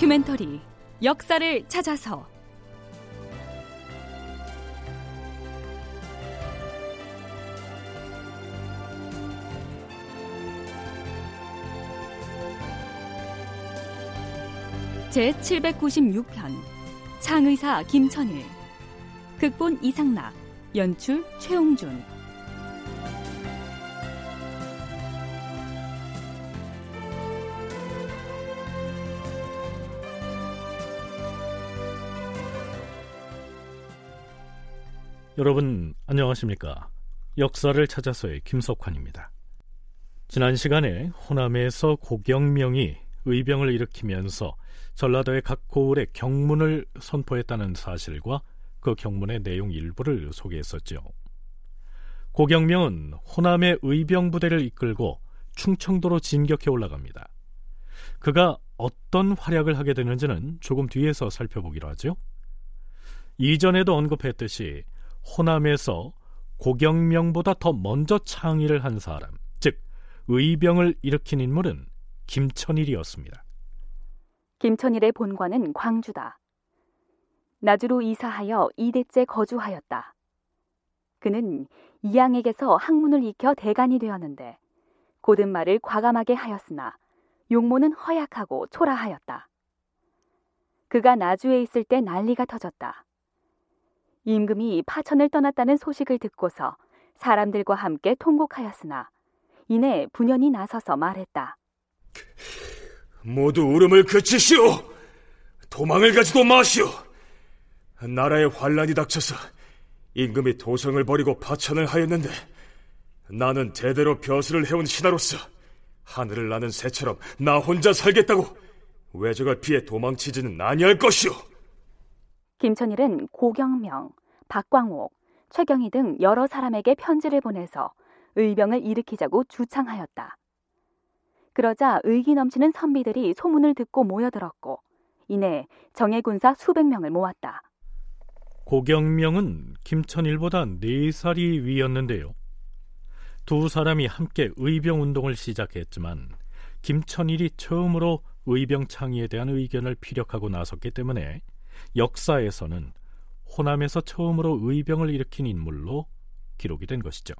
다큐멘터리 역사를 찾아서. 제 796편 창의사 김천일. 극본 이상락 연출 최홍준 여러분 안녕하십니까? 역사를 찾아서의 김석환입니다. 지난 시간에 호남에서 고경명이 의병을 일으키면서 전라도의 각 고을에 경문을 선포했다는 사실과 그 경문의 내용 일부를 소개했었죠. 고경명은 호남의 의병 부대를 이끌고 충청도로 진격해 올라갑니다. 그가 어떤 활약을 하게 되는지는 조금 뒤에서 살펴보기로 하죠. 이전에도 언급했듯이 호남에서 고경명보다 더 먼저 창의를 한 사람, 즉 의병을 일으킨 인물은 김천일이었습니다. 김천일의 본관은 광주다. 나주로 이사하여 이대째 거주하였다. 그는 이양에게서 학문을 익혀 대간이 되었는데 고든 말을 과감하게 하였으나 용모는 허약하고 초라하였다. 그가 나주에 있을 때 난리가 터졌다. 임금이 파천을 떠났다는 소식을 듣고서 사람들과 함께 통곡하였으나 이내 분연이 나서서 말했다. 모두 울음을 그치시오. 도망을 가지도 마시오. 나라에 환란이 닥쳐서 임금이 도성을 버리고 파천을 하였는데 나는 대대로 벼슬을 해온 신하로서 하늘을 나는 새처럼 나 혼자 살겠다고 외적을 피해 도망치지는 아니할 것이오. 김천일은 고경명, 박광옥, 최경희 등 여러 사람에게 편지를 보내서 의병을 일으키자고 주창하였다. 그러자 의기 넘치는 선비들이 소문을 듣고 모여들었고 이내 정예 군사 수백 명을 모았다. 고경명은 김천일보다 네 살이 위였는데요. 두 사람이 함께 의병 운동을 시작했지만 김천일이 처음으로 의병 창의에 대한 의견을 피력하고 나섰기 때문에 역사에서는 호남에서 처음으로 의병을 일으킨 인물로 기록이 된 것이죠.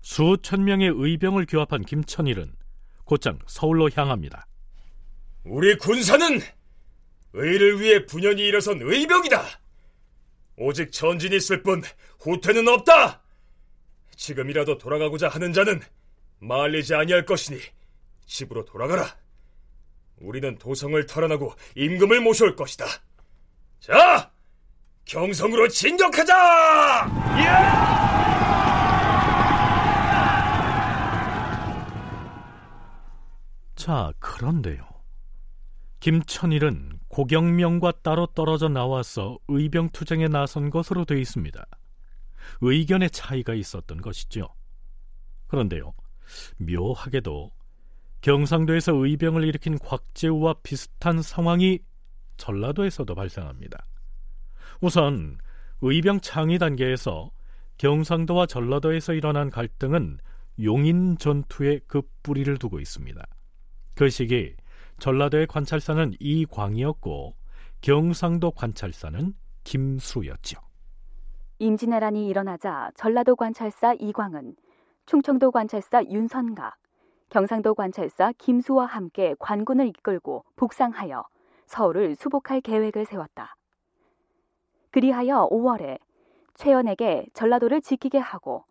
수천 명의 의병을 규합한 김천일은 곧장 서울로 향합니다. 우리 군사는 의를 위해 분연히 일어선 의병이다. 오직 전진이 있을 뿐 후퇴는 없다. 지금이라도 돌아가고자 하는 자는 말리지 아니할 것이니 집으로 돌아가라. 우리는 도성을 탈환하고 임금을 모셔올 것이다. 자, 경성으로 진격하자! 자, 그런데요. 김천일은 고경명과 따로 떨어져 나와서 의병 투쟁에 나선 것으로 되어 있습니다. 의견의 차이가 있었던 것이죠. 그런데요, 묘하게도 경상도에서 의병을 일으킨 곽재우와 비슷한 상황이 전라도에서도 발생합니다. 우선 의병 창의 단계에서 경상도와 전라도에서 일어난 갈등은 용인 전투에 그 뿌리를 두고 있습니다. 그 시기 전라도의 관찰사는 이광이었고 경상도 관찰사는 김수였죠. 임진왜란이 일어나자 전라도 관찰사 이광은 충청도 관찰사 윤선각, 경상도 관찰사 김수와 함께 관군을 이끌고 북상하여 서울을 수복할 계획을 세웠다. 그리하여 5월에 최연에게 전라도를 지키게 하고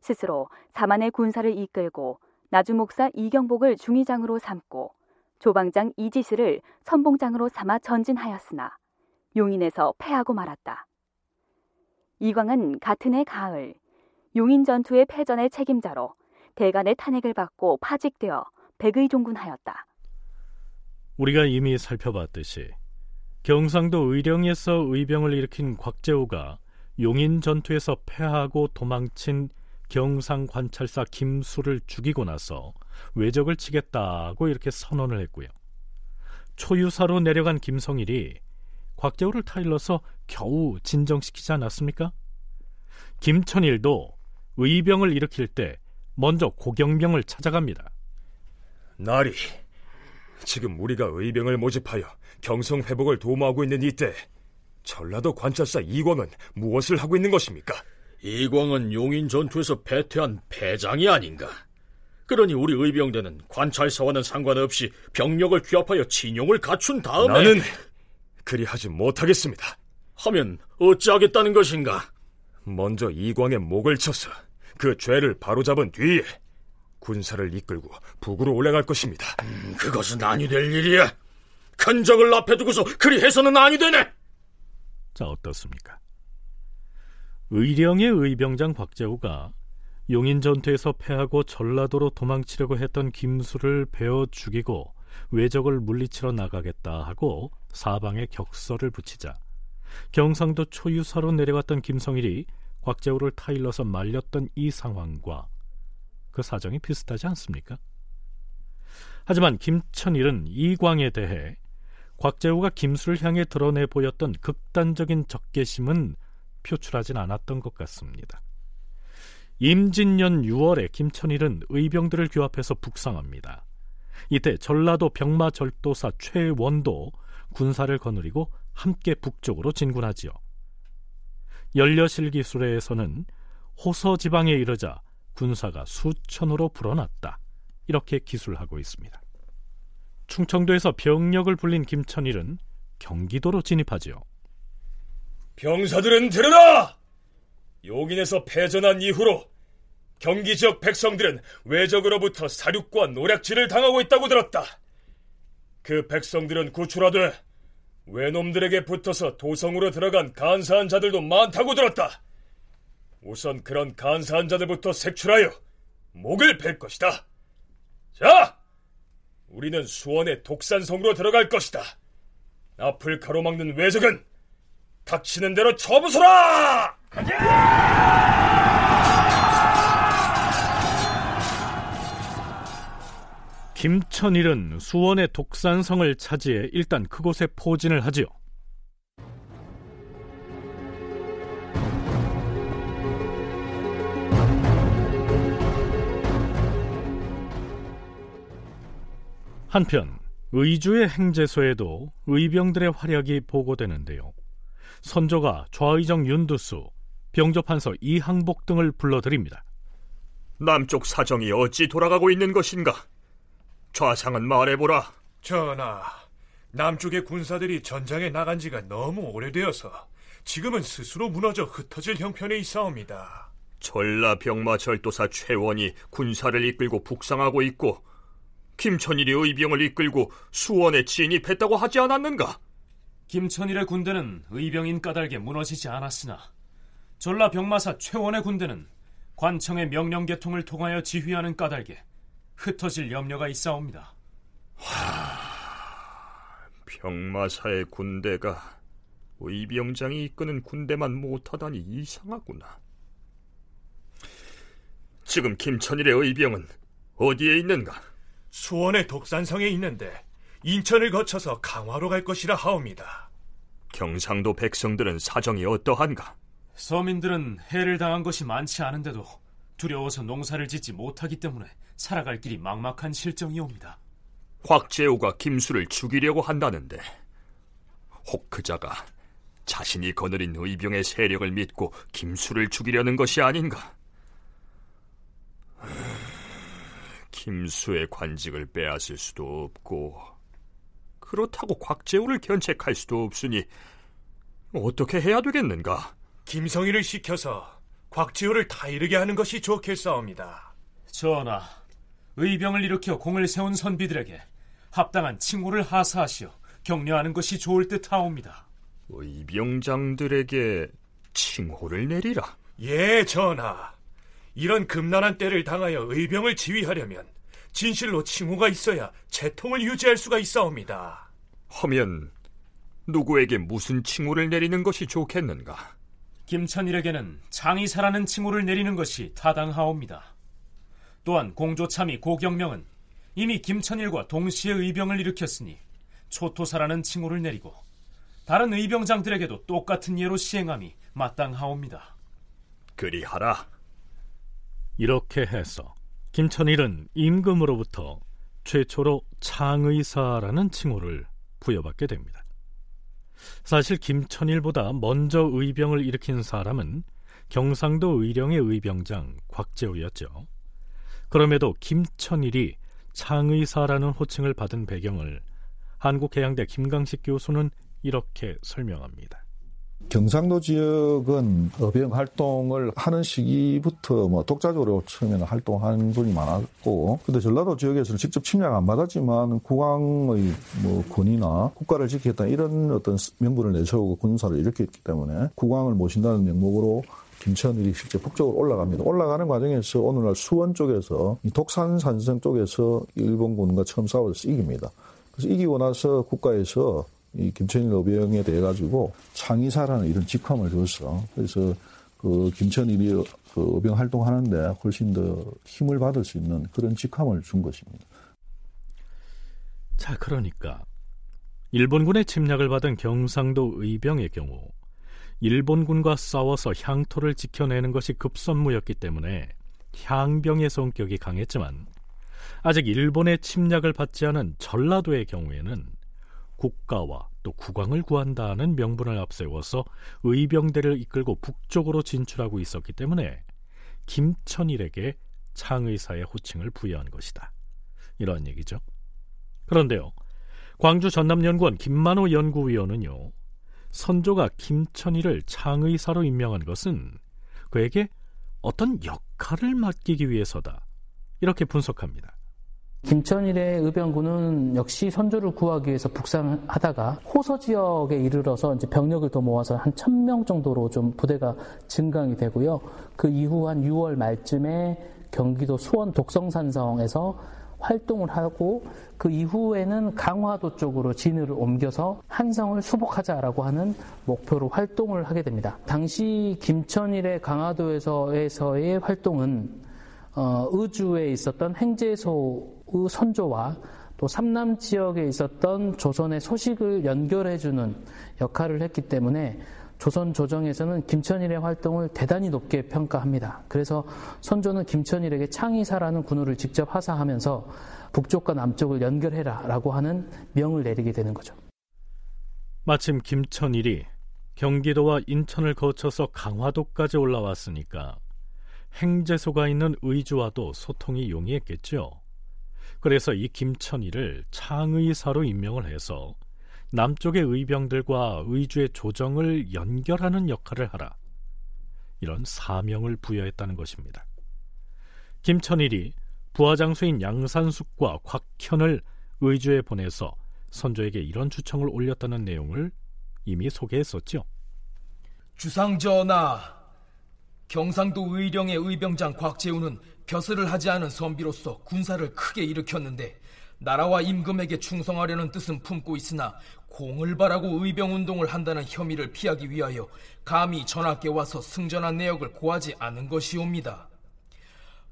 스스로 사만의 군사를 이끌고 나주 목사 이경복을 중의장으로 삼고 조방장 이지스를 선봉장으로 삼아 전진하였으나 용인에서 패하고 말았다. 이광은 같은 해 가을 용인 전투의 패전의 책임자로 대간의 탄핵을 받고 파직되어 백의종군하였다. 우리가 이미 살펴봤듯이 경상도 의령에서 의병을 일으킨 곽재우가 용인 전투에서 패하고 도망친 경상 관찰사 김수를 죽이고 나서 외적을 치겠다고 이렇게 선언을 했고요. 초유사로 내려간 김성일이 곽재우를 타일러서 겨우 진정시키지 않았습니까? 김천일도 의병을 일으킬 때 먼저 고경명을 찾아갑니다. 나리, 지금 우리가 의병을 모집하여 경성 회복을 도모하고 있는 이때 전라도 관찰사 이광은 무엇을 하고 있는 것입니까? 이광은 용인 전투에서 패퇴한 패장이 아닌가. 그러니 우리 의병대는 관찰사와는 상관없이 병력을 규합하여 진용을 갖춘 다음에 나는 그리하지 못하겠습니다. 하면 어찌하겠다는 것인가? 먼저 이광의 목을 쳐서 그 죄를 바로잡은 뒤에 군사를 이끌고 북으로 올라갈 것입니다. 음, 그것은 아니 될 일이야. 큰 적을 앞에 두고서 그리 해서는 아니 되네. 자 어떻습니까? 의령의 의병장 박재우가 용인 전투에서 패하고 전라도로 도망치려고 했던 김수를 베어 죽이고 외적을 물리치러 나가겠다 하고 사방에 격서를 붙이자 경상도 초유사로 내려갔던 김성일이 곽재우를 타일러서 말렸던 이 상황과 그 사정이 비슷하지 않습니까? 하지만 김천일은 이광에 대해 곽재우가 김수를 향해 드러내 보였던 극단적인 적개심은 표출하진 않았던 것 같습니다. 임진년 6월에 김천일은 의병들을 규합해서 북상합니다. 이때 전라도 병마절도사 최원도 군사를 거느리고 함께 북쪽으로 진군하지요. 연려실 기술에서는 호서 지방에 이르자 군사가 수천으로 불어났다. 이렇게 기술하고 있습니다. 충청도에서 병력을 불린 김천일은 경기도로 진입하지요. 병사들은 들으라! 용인에서 패전한 이후로 경기 지역 백성들은 외적으로부터 사륙과 노략질을 당하고 있다고 들었다. 그 백성들은 구출하되 외놈들에게 붙어서 도성으로 들어간 간사한 자들도 많다고 들었다. 우선 그런 간사한 자들부터 색출하여 목을 벨 것이다. 자, 우리는 수원의 독산성으로 들어갈 것이다. 앞을 가로막는 외적은 닥치는 대로 쳐부숴라! 김천일은 수원의 독산성을 차지해 일단 그곳에 포진을 하지요. 한편 의주의 행제소에도 의병들의 활약이 보고되는데요. 선조가 좌의정 윤두수, 병조판서 이항복 등을 불러들입니다. 남쪽 사정이 어찌 돌아가고 있는 것인가? 좌상은 말해보라. 전하, 남쪽의 군사들이 전장에 나간 지가 너무 오래되어서 지금은 스스로 무너져 흩어질 형편에 있사옵니다. 전라 병마 절도사 최원이 군사를 이끌고 북상하고 있고 김천일이 의병을 이끌고 수원에 진입했다고 하지 않았는가? 김천일의 군대는 의병인 까닭에 무너지지 않았으나 전라 병마사 최원의 군대는 관청의 명령 개통을 통하여 지휘하는 까닭에 흩어질 염려가 있사옵니다. 하... 병마사의 군대가 의병장이 이끄는 군대만 못하다니 이상하구나. 지금 김천일의 의병은 어디에 있는가? 수원의 독산성에 있는데 인천을 거쳐서 강화로 갈 것이라 하옵니다. 경상도 백성들은 사정이 어떠한가? 서민들은 해를 당한 것이 많지 않은데도 두려워서 농사를 짓지 못하기 때문에 살아갈 길이 막막한 실정이옵니다. 곽재우가 김수를 죽이려고 한다는데 혹 그자가 자신이 거느린 의병의 세력을 믿고 김수를 죽이려는 것이 아닌가? 김수의 관직을 빼앗을 수도 없고 그렇다고 곽재우를 견책할 수도 없으니 어떻게 해야 되겠는가? 김성희를 시켜서 곽지호를 타이르게 하는 것이 좋겠사옵니다. 전하, 의병을 일으켜 공을 세운 선비들에게 합당한 칭호를 하사하시어 격려하는 것이 좋을 듯하옵니다. 의병장들에게 칭호를 내리라. 예, 전하. 이런 금난한 때를 당하여 의병을 지휘하려면 진실로 칭호가 있어야 재통을 유지할 수가 있사옵니다. 하면 누구에게 무슨 칭호를 내리는 것이 좋겠는가? 김천일에게는 장의사라는 칭호를 내리는 것이 타당하옵니다. 또한 공조참이 고경명은 이미 김천일과 동시에 의병을 일으켰으니 초토사라는 칭호를 내리고 다른 의병장들에게도 똑같은 예로 시행함이 마땅하옵니다. 그리하라. 이렇게 해서 김천일은 임금으로부터 최초로 창의사라는 칭호를 부여받게 됩니다. 사실 김천일보다 먼저 의병을 일으킨 사람은 경상도 의령의 의병장 곽재우였죠. 그럼에도 김천일이 창의사라는 호칭을 받은 배경을 한국해양대 김강식 교수는 이렇게 설명합니다. 경상도 지역은 어병 활동을 하는 시기부터 뭐 독자적으로 처음에는 활동한 분이 많았고, 근데 전라도 지역에서는 직접 침략 안 받았지만 국왕의 뭐 권위나 국가를 지키겠다 이런 어떤 명분을 내세우고 군사를 일으켰기 때문에 국왕을 모신다는 명목으로 김천일이 실제 북쪽으로 올라갑니다. 올라가는 과정에서 오늘날 수원 쪽에서 독산 산성 쪽에서 일본군과 처음 싸워서 이깁니다. 그래서 이기고 나서 국가에서 이 김천일 어병에 대해 가지고 창의사라는 이런 직함을 줬어. 그래서 그 김천일이 그 어병 활동하는데 훨씬 더 힘을 받을 수 있는 그런 직함을 준 것입니다. 자, 그러니까 일본군의 침략을 받은 경상도 의병의 경우 일본군과 싸워서 향토를 지켜내는 것이 급선무였기 때문에 향병의 성격이 강했지만 아직 일본의 침략을 받지 않은 전라도의 경우에는 국가와 또 국왕을 구한다는 명분을 앞세워서 의병대를 이끌고 북쪽으로 진출하고 있었기 때문에 김천일에게 창의사의 호칭을 부여한 것이다. 이런 얘기죠. 그런데요. 광주 전남연구원 김만호 연구위원은요. 선조가 김천일을 창의사로 임명한 것은 그에게 어떤 역할을 맡기기 위해서다. 이렇게 분석합니다. 김천일의 의병군은 역시 선조를 구하기 위해서 북상하다가 호서 지역에 이르러서 이제 병력을 더 모아서 한 천 명 정도로 좀 부대가 증강이 되고요. 그 이후 한 6월 말쯤에 경기도 수원 독성산성에서 활동을 하고 그 이후에는 강화도 쪽으로 진을 옮겨서 한성을 수복하자라고 하는 목표로 활동을 하게 됩니다. 당시 김천일의 강화도에서의 활동은 어, 의주에 있었던 행제소의 선조와 또 삼남 지역에 있었던 조선의 소식을 연결해주는 역할을 했기 때문에 조선 조정에서는 김천일의 활동을 대단히 높게 평가합니다. 그래서 선조는 김천일에게 창의사라는 군호를 직접 하사하면서 북쪽과 남쪽을 연결해라 라고 하는 명을 내리게 되는 거죠. 마침 김천일이 경기도와 인천을 거쳐서 강화도까지 올라왔으니까 행제소가 있는 의주와도 소통이 용이했겠죠. 그래서 이 김천일을 창의사로 임명을 해서 남쪽의 의병들과 의주의 조정을 연결하는 역할을 하라. 이런 사명을 부여했다는 것입니다. 김천일이 부하장수인 양산숙과 곽현을 의주에 보내서 선조에게 이런 추청을 올렸다는 내용을 이미 소개했었죠. 주상전하, 경상도 의령의 의병장 곽재우는 벼슬을 하지 않은 선비로서 군사를 크게 일으켰는데 나라와 임금에게 충성하려는 뜻은 품고 있으나 공을 바라고 의병운동을 한다는 혐의를 피하기 위하여 감히 전하께 와서 승전한 내역을 고하지 않은 것이옵니다.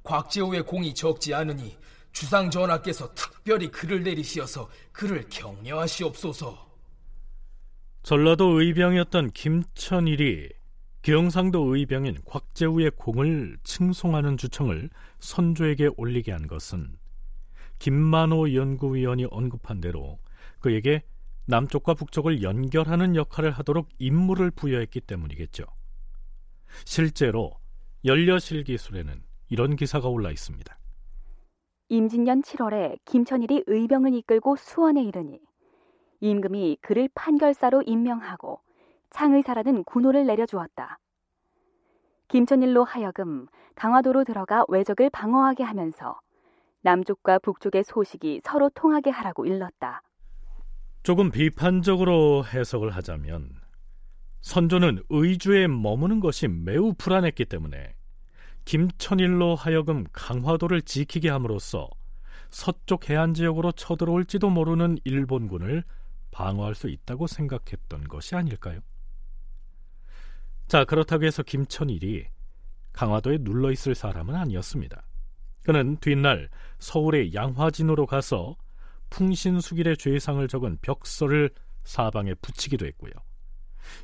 곽재우의 공이 적지 않으니 주상 전하께서 특별히 그를 내리시어서 그를 격려하시옵소서. 전라도 의병이었던 김천일이 경상도 의병인 곽재우의 공을 칭송하는 주청을 선조에게 올리게 한 것은 김만호 연구위원이 언급한 대로 그에게 남쪽과 북쪽을 연결하는 역할을 하도록 임무를 부여했기 때문이겠죠. 실제로 연려실 기술에는 이런 기사가 올라 있습니다. 임진년 7월에 김천일이 의병을 이끌고 수원에 이르니 임금이 그를 판결사로 임명하고 창의사라는 군호를 내려주었다. 김천일로 하여금 강화도로 들어가 외적을 방어하게 하면서 남쪽과 북쪽의 소식이 서로 통하게 하라고 일렀다. 조금 비판적으로 해석을 하자면 선조는 의주에 머무는 것이 매우 불안했기 때문에 김천일로 하여금 강화도를 지키게 함으로써 서쪽 해안 지역으로 쳐들어올지도 모르는 일본군을 방어할 수 있다고 생각했던 것이 아닐까요? 자, 그렇다고 해서 김천일이 강화도에 눌러 있을 사람은 아니었습니다. 그는 뒷날 서울의 양화진으로 가서 풍신수길의 죄상을 적은 벽서를 사방에 붙이기도 했고요.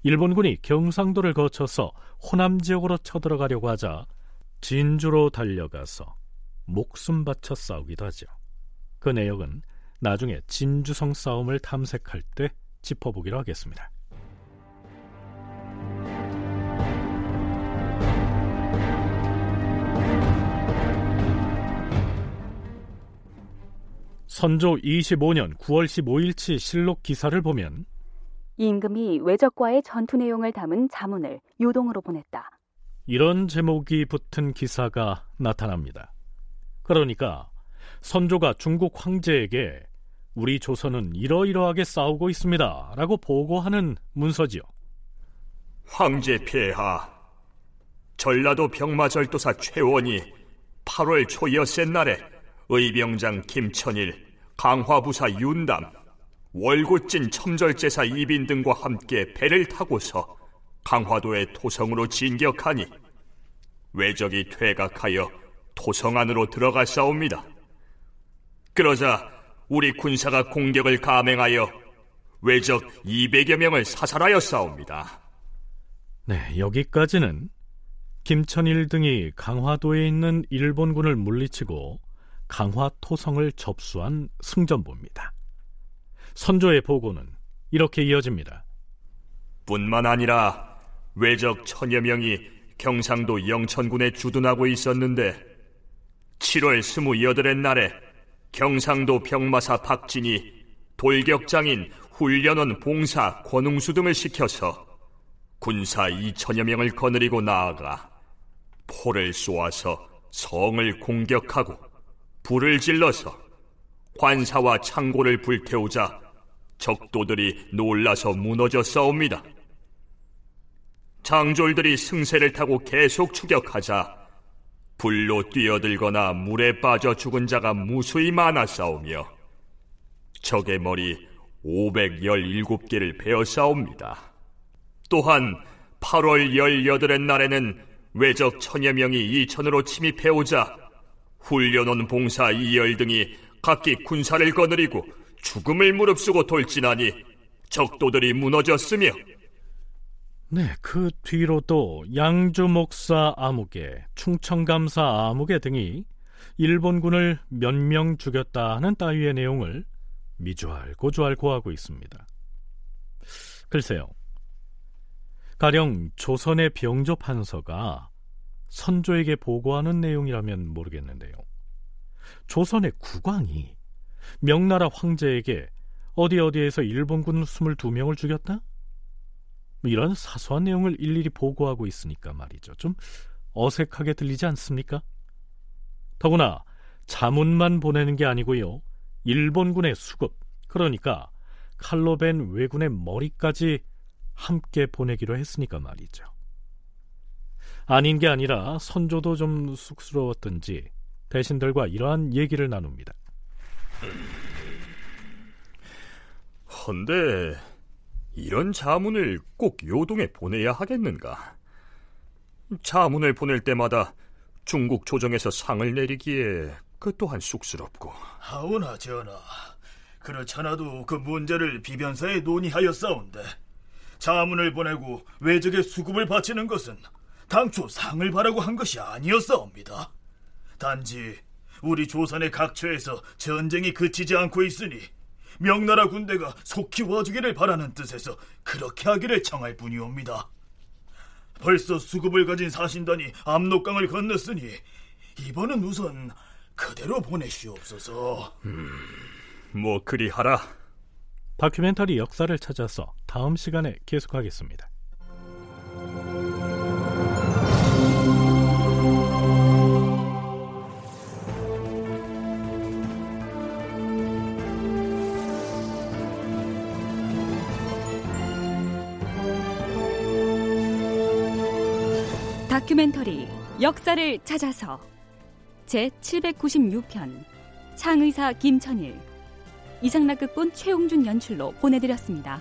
일본군이 경상도를 거쳐서 호남 지역으로 쳐들어가려고 하자 진주로 달려가서 목숨 바쳐 싸우기도 하죠. 그 내역은 나중에 진주성 싸움을 탐색할 때 짚어보기로 하겠습니다. 선조 25년 9월 15일치 실록 기사를 보면 임금이 외적과의 전투 내용을 담은 자문을 요동으로 보냈다. 이런 제목이 붙은 기사가 나타납니다. 그러니까 선조가 중국 황제에게 우리 조선은 이러이러하게 싸우고 있습니다. 라고 보고하는 문서지요. 황제 폐하, 전라도 병마절도사 최원이 8월 초여셋 날에 의병장 김천일, 강화부사 윤담, 월곶진 첨절제사 이빈 등과 함께 배를 타고서 강화도의 토성으로 진격하니 외적이 퇴각하여 토성 안으로 들어가싸웁니다. 그러자 우리 군사가 공격을 감행하여 외적 200여 명을 사살하여 싸웁니다. 네, 여기까지는 김천일 등이 강화도에 있는 일본군을 물리치고 강화 토성을 접수한 승전보입니다. 선조의 보고는 이렇게 이어집니다. 뿐만 아니라 외적 천여 명이 경상도 영천군에 주둔하고 있었는데 7월 28의 날에 경상도 병마사 박진이 돌격장인 훈련원 봉사 권웅수 등을 시켜서 군사 2천여 명을 거느리고 나아가 포를 쏘아서 성을 공격하고 불을 질러서 관사와 창고를 불태우자 적도들이 놀라서 무너져 싸웁니다. 장졸들이 승세를 타고 계속 추격하자 불로 뛰어들거나 물에 빠져 죽은 자가 무수히 많아 싸우며 적의 머리 517개를 베어 싸웁니다. 또한 8월 18의 날에는 외적 천여 명이 이천으로 침입해오자 훈련원 봉사 이열 등이 각기 군사를 거느리고 죽음을 무릅쓰고 돌진하니 적도들이 무너졌으며 네, 그 뒤로도 양주 목사 아무개, 충청감사 아무개 등이 일본군을 몇 명 죽였다 하는 따위의 내용을 미주알 고주알 고하고 있습니다. 글쎄요. 가령 조선의 병조 판서가 선조에게 보고하는 내용이라면 모르겠는데요. 조선의 국왕이 명나라 황제에게 어디 어디에서 일본군 22명을 죽였다? 뭐 이런 사소한 내용을 일일이 보고하고 있으니까 말이죠. 좀 어색하게 들리지 않습니까? 더구나 자문만 보내는 게 아니고요. 일본군의 수급, 그러니까 칼로 벤 왜군의 머리까지 함께 보내기로 했으니까 말이죠. 아닌 게 아니라 선조도 좀 쑥스러웠던지 대신들과 이러한 얘기를 나눕니다. 헌데 이런 자문을 꼭 요동에 보내야 하겠는가? 자문을 보낼 때마다 중국 조정에서 상을 내리기에 그 또한 쑥스럽고. 하오나 전하, 그렇잖아도 그 문제를 비변사에 논의하여 싸운데 자문을 보내고 외적의 수급을 바치는 것은 당초 상을 바라고 한 것이 아니었사옵니다. 단지 우리 조선의 각처에서 전쟁이 그치지 않고 있으니 명나라 군대가 속히 와주기를 바라는 뜻에서 그렇게 하기를 청할 뿐이옵니다. 벌써 수급을 가진 사신단이 압록강을 건넜으니 이번은 우선 그대로 보내시옵소서. 음, 뭐 그리하라. 다큐멘터리 역사를 찾아서 다음 시간에 계속하겠습니다. 다큐멘터리 역사를 찾아서 제 796편 창의사 김천일 이상락극본 최홍준 연출로 보내드렸습니다.